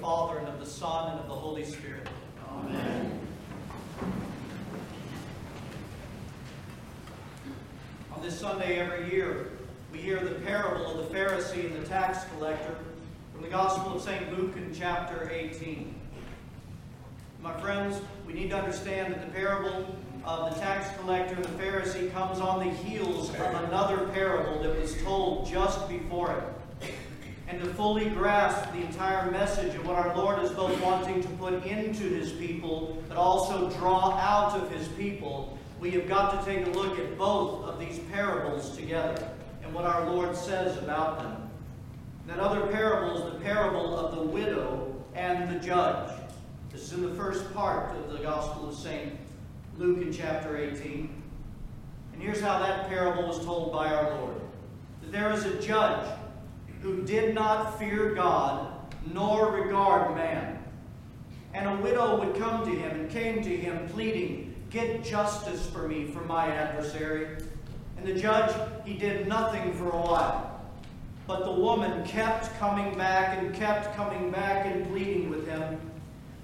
Father, and of the Son, and of the Holy Spirit. Amen. On this Sunday every year, we hear the parable of the Pharisee and the tax collector from the Gospel of St. Luke in chapter 18. My friends, we need to understand that the parable of the tax collector and the Pharisee comes on the heels of another parable that was told just before it. And to fully grasp the entire message of what our Lord is both wanting to put into his people, but also draw out of his people, we have got to take a look at both of these parables together and what our Lord says about them. That other parable is the parable of the widow and the judge. This is in the first part of the Gospel of St. Luke in chapter 18. And here's how that parable was told by our Lord. That there is a judge who did not fear God nor regard man. And a widow would come to him and came to him pleading, Get justice for me from my adversary. And the judge, he did nothing for a while. But the woman kept coming back and kept coming back and pleading with him.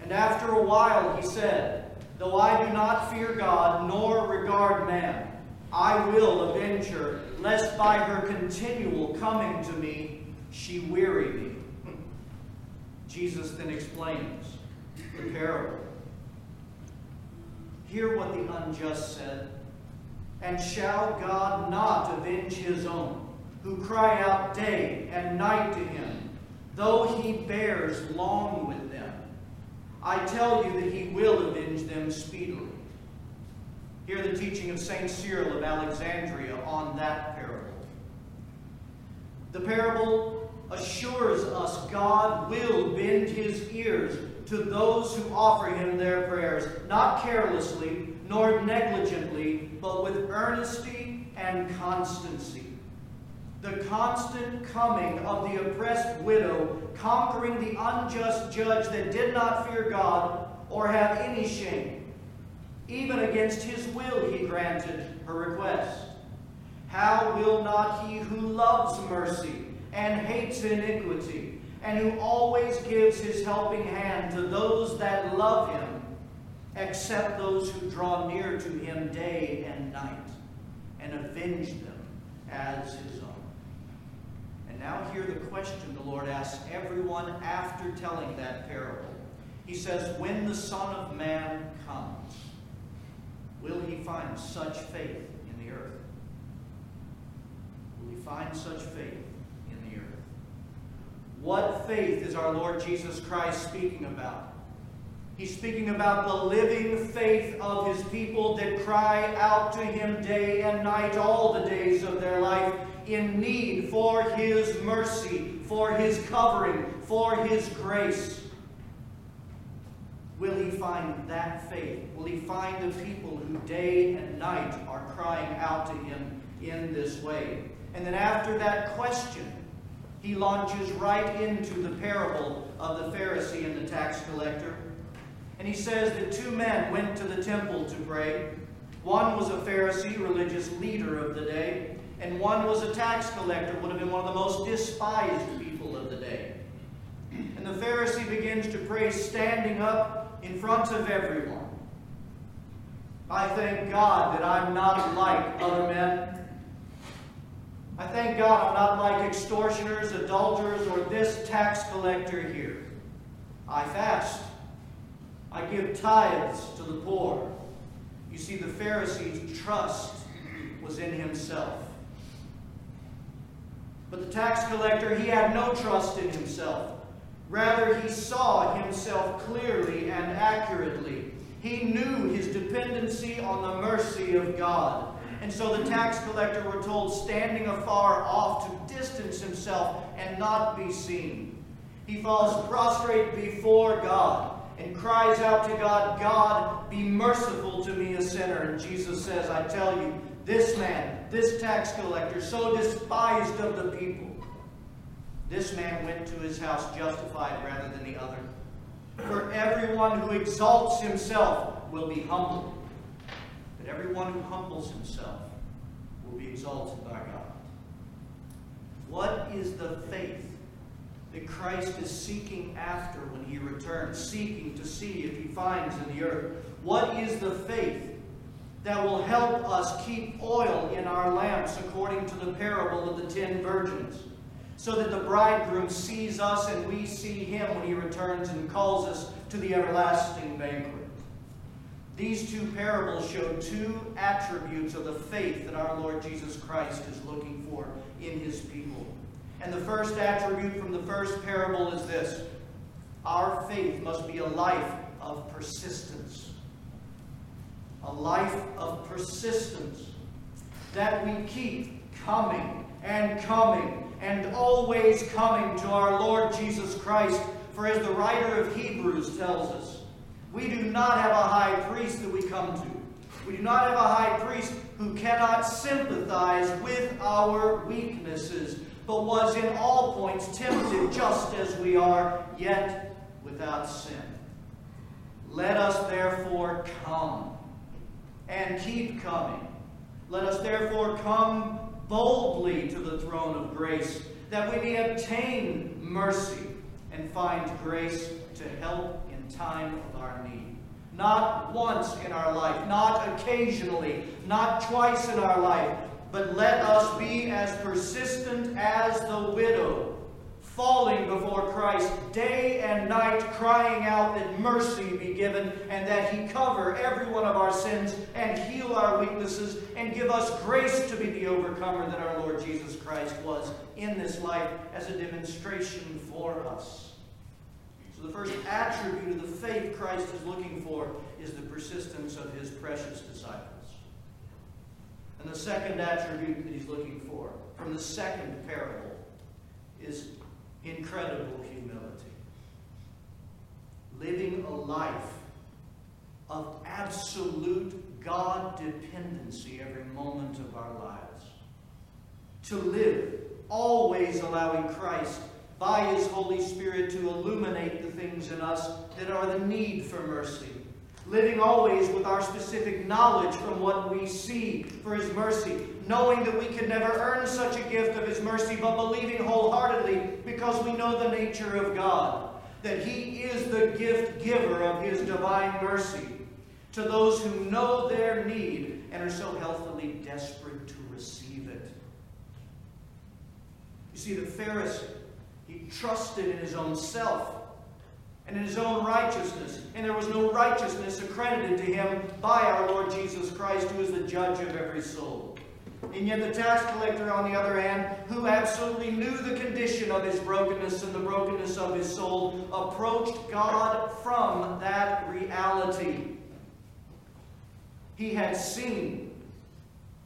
And after a while he said, Though I do not fear God nor regard man, I will avenge her, lest by her continual coming to me she weary me. Jesus then explains the parable. Hear what the unjust said. And shall God not avenge his own, who cry out day and night to him, though he bears long with them? I tell you that he will avenge them speedily. Hear the teaching of St. Cyril of Alexandria on that parable. The parable assures us God will bend his ears to those who offer him their prayers, not carelessly nor negligently, but with earnesty and constancy. The constant coming of the oppressed widow, conquering the unjust judge that did not fear God or have any shame. Even against his will, he granted her request. How will not he who loves mercy and hates iniquity, and who always gives his helping hand to those that love him, except those who draw near to him day and night, and avenge them as his own? And now hear the question the Lord asks everyone after telling that parable. He says, When the Son of Man comes, will he find such faith in the earth? Will he find such faith? What faith is our Lord Jesus Christ speaking about? He's speaking about the living faith of his people that cry out to him day and night, all the days of their life, in need for his mercy, for his covering, for his grace. Will he find that faith? Will he find the people who day and night are crying out to him in this way? And then after that question, he launches right into the parable of the Pharisee and the tax collector. And he says that two men went to the temple to pray. One was a Pharisee, religious leader of the day, and one was a tax collector, would have been one of the most despised people of the day. And the Pharisee begins to pray standing up in front of everyone. I thank God that I'm not like other men. I thank God I'm not like extortioners, adulterers, or this tax collector here. I fast. I give tithes to the poor. You see, the Pharisee's trust was in himself. But the tax collector, he had no trust in himself. Rather, he saw himself clearly and accurately. He knew his dependency on the mercy of God. And so the tax collector, we're told, standing afar off to distance himself and not be seen. He falls prostrate before God and cries out to God, God, be merciful to me, a sinner. And Jesus says, I tell you, this man, this tax collector, so despised of the people, this man went to his house justified rather than the other. For everyone who exalts himself will be humbled, everyone who humbles himself will be exalted by God. What is the faith that Christ is seeking after when he returns, seeking to see if he finds in the earth. What is the faith that will help us keep oil in our lamps according to the parable of the ten virgins? So that the bridegroom sees us and we see him when he returns and calls us to the everlasting banquet. These two parables show two attributes of the faith that our Lord Jesus Christ is looking for in his people. And the first attribute from the first parable is this our faith must be a life of persistence. A life of persistence. That we keep coming and coming and always coming to our Lord Jesus Christ. For as the writer of Hebrews tells us, we do not have a high priest that we come to. We do not have a high priest who cannot sympathize with our weaknesses, but was in all points tempted just as we are, yet without sin. Let us therefore come and keep coming. Let us therefore come boldly to the throne of grace, that we may obtain mercy and find grace to help time of our need. Not once in our life, not occasionally, not twice in our life, but let us be as persistent as the widow, falling before Christ day and night, crying out that mercy be given and that He cover every one of our sins and heal our weaknesses and give us grace to be the overcomer that our Lord Jesus Christ was in this life as a demonstration for us. The first attribute of the faith Christ is looking for is the persistence of his precious disciples. And the second attribute that he's looking for from the second parable is incredible humility. Living a life of absolute God dependency every moment of our lives. To live always allowing Christ by His Holy Spirit to illuminate the things in us that are the need for mercy. Living always with our specific knowledge from what we see for His mercy, knowing that we can never earn such a gift of His mercy, but believing wholeheartedly because we know the nature of God, that He is the gift giver of His divine mercy to those who know their need and are so healthily desperate to receive it. You see, the Pharisee he trusted in his own self and in his own righteousness. And there was no righteousness accredited to him by our Lord Jesus Christ, who is the judge of every soul. And yet the tax collector, on the other hand, who absolutely knew the condition of his brokenness and the brokenness of his soul, approached God from that reality. He had seen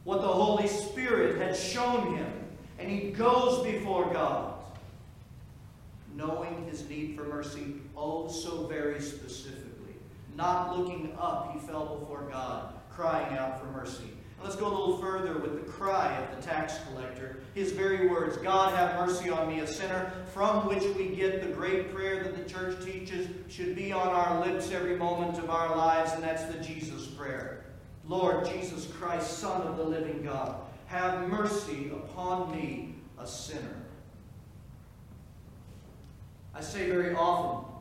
what the Holy Spirit had shown him, and he goes before God knowing his need for mercy oh so very specifically. Not looking up, he fell before God, crying out for mercy. And let's go a little further with the cry of the tax collector. His very words, God have mercy on me, a sinner, from which we get the great prayer that the church teaches should be on our lips every moment of our lives, and that's the Jesus prayer. Lord Jesus Christ, Son of the living God, have mercy upon me, a sinner. I say very often,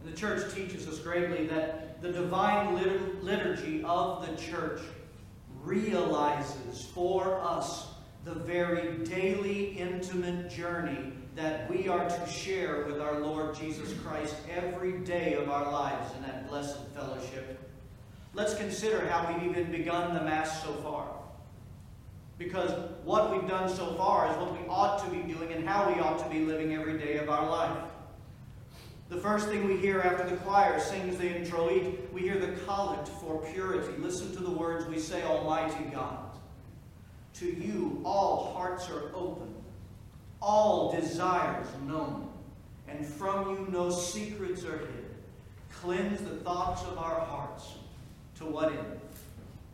and the church teaches us greatly, that the divine liturgy of the church realizes for us the very daily intimate journey that we are to share with our Lord Jesus Christ every day of our lives in that blessed fellowship. Let's consider how we've even begun the Mass so far. Because what we've done so far is what we ought to be doing and how we ought to be living every day of our life. The first thing we hear after the choir sings the introit, we hear the collect for purity. Listen to the words we say, Almighty God. To you all hearts are open, all desires known, and from you no secrets are hid. Cleanse the thoughts of our hearts. To what end?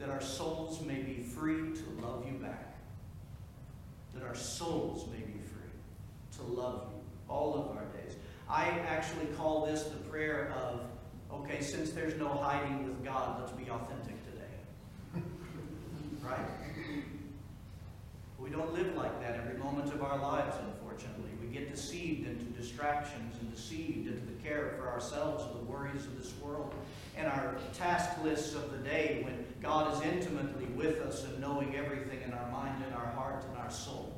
That our souls may be free to love you back. That our souls may be free to love you all of our days. I actually call this the prayer of, okay, since there's no hiding with God, let's be authentic today. right? We don't live like that every moment of our lives, unfortunately. We get deceived into distractions and deceived into the care for ourselves and the worries of this world and our task lists of the day when God is intimately with us and knowing everything in our mind and our heart and our soul.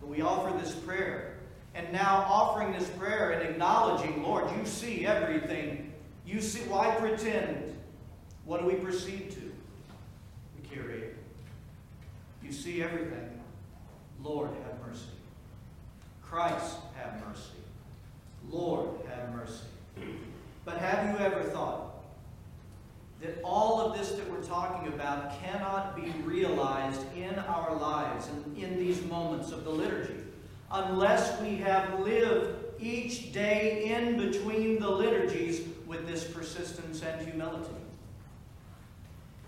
But we offer this prayer. And now offering this prayer and acknowledging, Lord, you see everything. You see, why pretend? What do we proceed to? The Kyrie. You see everything. Lord, have mercy. Christ, have mercy. Lord, have mercy. But have you ever thought that all of this that we're talking about cannot be realized in our lives and in these moments of the liturgy unless we have lived each day in between the liturgies with this persistence and humility?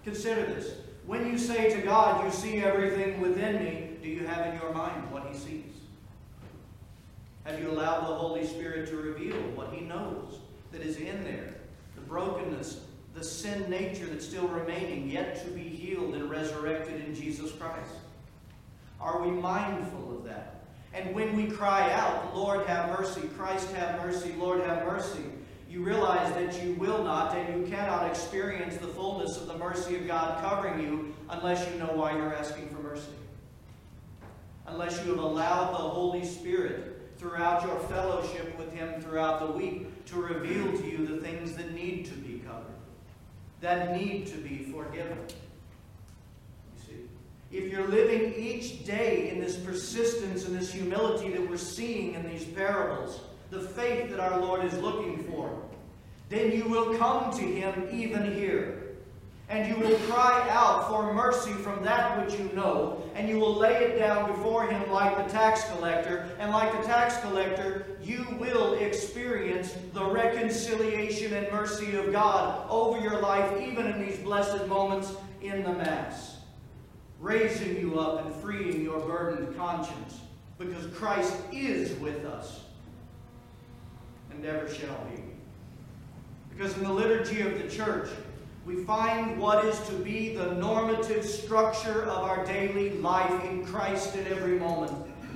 Consider this. When you say to God, You see everything within me, do you have in your mind what He sees? Have you allowed the Holy Spirit to reveal what He knows that is in there? The brokenness, the sin nature that's still remaining, yet to be healed and resurrected in Jesus Christ? Are we mindful of that? And when we cry out, Lord have mercy, Christ have mercy, Lord have mercy, you realize that you will not and you cannot experience the fullness of the mercy of God covering you unless you know why you're asking for mercy. Unless you have allowed the Holy Spirit throughout your fellowship with Him throughout the week to reveal to you the things that need to be covered, that need to be forgiven. You see? If you're living each day in this persistence and this humility that we're seeing in these parables, the faith that our Lord is looking for, then you will come to him even here. And you will cry out for mercy from that which you know, and you will lay it down before him like the tax collector. And like the tax collector, you will experience the reconciliation and mercy of God over your life, even in these blessed moments in the Mass. Raising you up and freeing your burdened conscience, because Christ is with us and never shall be. Because in the liturgy of the church, we find what is to be the normative structure of our daily life in Christ at every moment.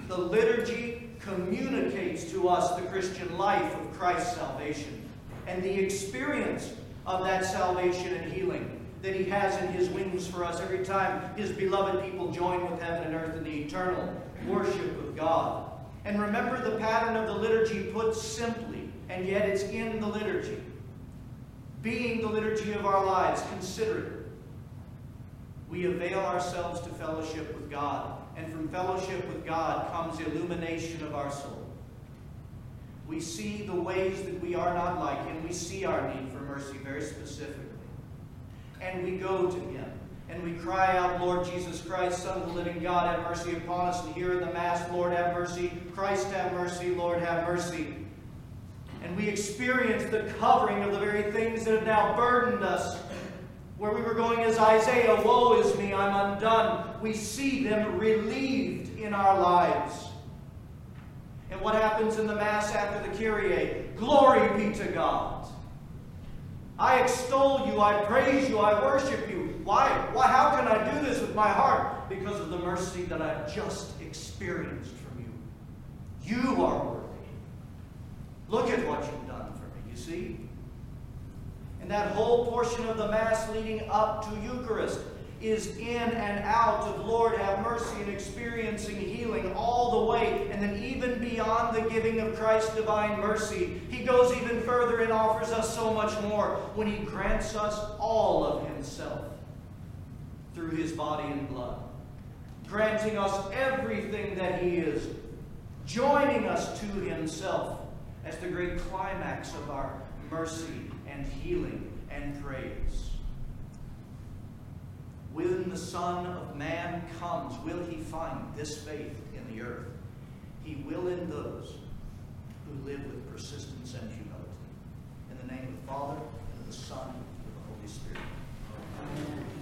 The liturgy communicates to us the Christian life of Christ's salvation and the experience of that salvation and healing that he has in his wings for us every time his beloved people join with heaven and earth in the eternal worship of God. And remember the pattern of the liturgy put simply, and yet it's in the liturgy. Being the liturgy of our lives, consider it. We avail ourselves to fellowship with God, and from fellowship with God comes illumination of our soul. We see the ways that we are not like Him. We see our need for mercy very specifically. And we go to Him. And we cry out, Lord Jesus Christ, Son of the living God, have mercy upon us. And here in the Mass, Lord, have mercy. Christ, have mercy. Lord, have mercy. And we experience the covering of the very things that have now burdened us. Where we were going as Isaiah, Woe is me, I'm undone. We see them relieved in our lives. And what happens in the Mass after the Kyrie? Glory be to God. I extol you, I praise you, I worship you. Why? Why? How can I do this with my heart? Because of the mercy that I've just experienced from you. You are worthy. Look at what you've done for me, you see? And that whole portion of the Mass leading up to Eucharist is in and out of Lord have mercy and experiencing healing all the way, and then even beyond the giving of Christ's divine mercy. He goes even further and offers us so much more when He grants us all of Himself through His body and blood, granting us everything that He is, joining us to Himself as the great climax of our mercy and healing and praise. When the Son of Man comes, will he find this faith in the earth? He will in those who live with persistence and humility. In the name of the Father, and of the Son, and of the Holy Spirit. Amen.